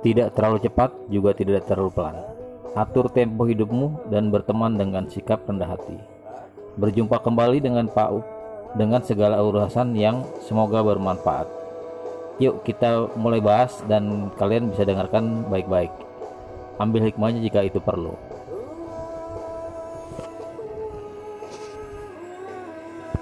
Tidak terlalu cepat, juga tidak terlalu pelan. Atur tempo hidupmu dan berteman dengan sikap rendah hati. Berjumpa kembali dengan Pak Up dengan segala urusan yang semoga bermanfaat. Yuk kita mulai bahas dan kalian bisa dengarkan baik-baik. Ambil hikmahnya jika itu perlu.